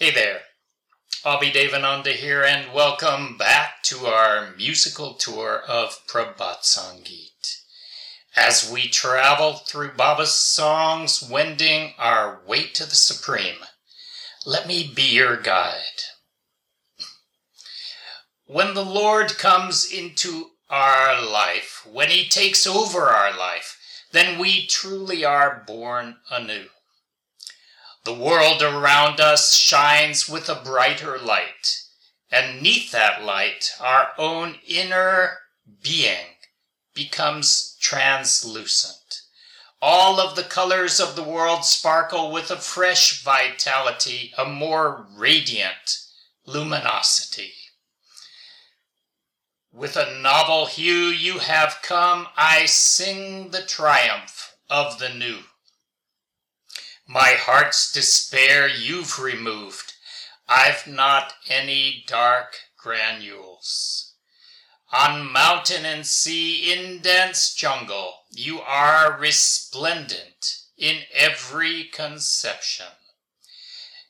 Hey there, Abhi Devananda here, and welcome back to our musical tour of Prabhat Sangeet. As we travel through Baba's songs, wending our way to the Supreme, let me be your guide. When the Lord comes into our life, when He takes over our life, then we truly are born anew. The world around us shines with a brighter light, and neath that light, our own inner being becomes translucent. All of the colors of the world sparkle with a fresh vitality, a more radiant luminosity. With a novel hue you have come, I sing the triumph of the new. My heart's despair you've removed. I've not any dark granules. On mountain and sea, in dense jungle, you are resplendent in every conception.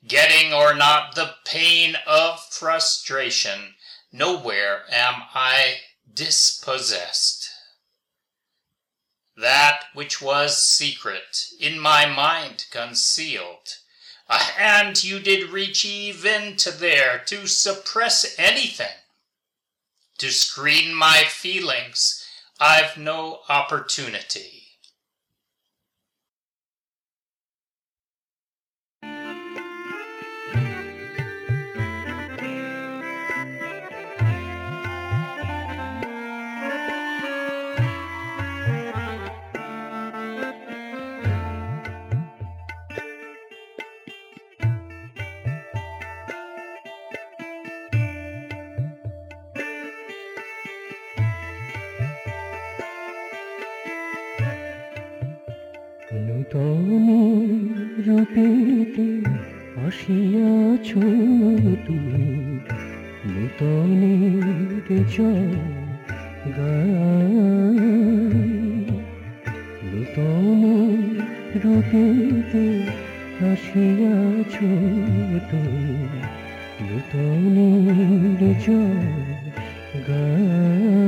Getting or not the pain of frustration, nowhere am I dispossessed. That which was secret, in my mind concealed, ah, a hand you did reach even to there to suppress anything. To screen my feelings, I've no opportunity. নূতন রূপেতে আসিয়াছ তুমি। নূতনের নূতন রূপেতে আসিয়াছ তুমি। নূতনের জয় হিয়ারো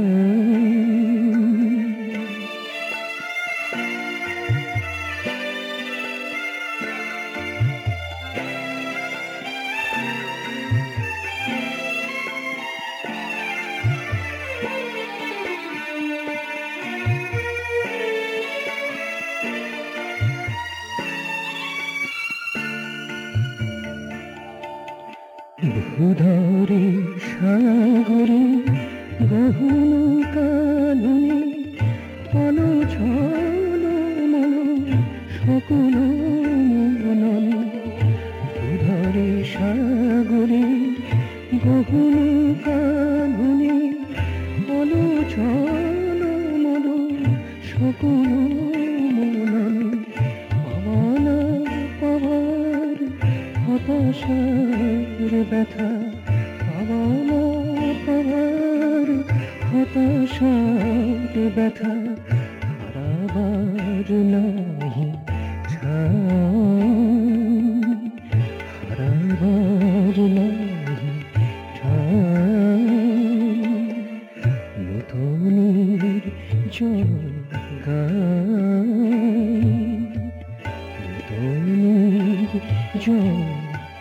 ভূধরে সাগরে গহন কাননে পল ছল মন সকল মনন। ভূধরে সাগরে গহন কাননে পল ছল সকল হতাশার ব্যথা পাওয়ানা পাওয়ার হতাশার ব্যথা হারাবার নাহি ছাড় হারাবার নাহি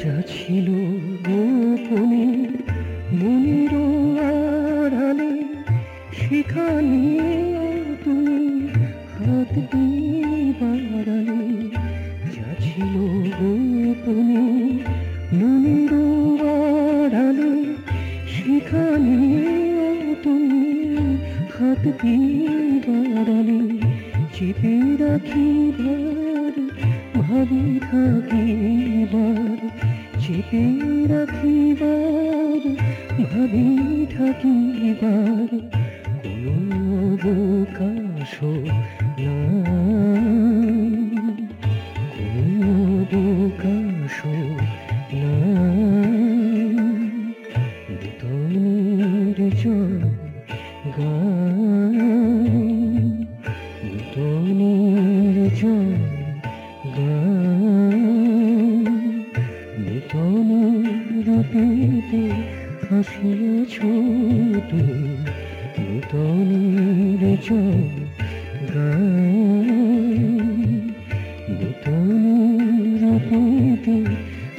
যা ছিল গোপনে, মনের আড়ালে সেখানে তুমি হাত দিয়ে বাড়ালে। যা ছিল মনের আড়ালে সেখানে তুমি হাত দিয়ে বাড়ালে। চেপে রাখি ভার ভাবি থাকিবার চেপে রাখিবার ভাবি থাকিবার কোনো অবকাশ নাই। গাই নূতন রূপেতে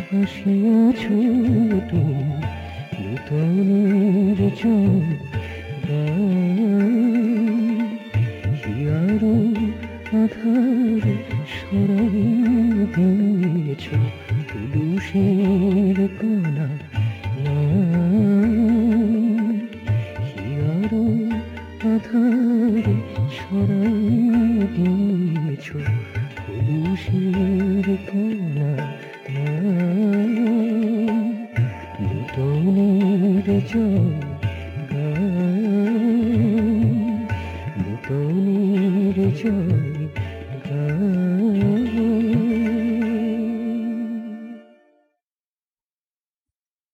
হাসিয়েছ তুমি নূতনের জল হিয়ারো আধার সরাই জল গাই নূতনের জল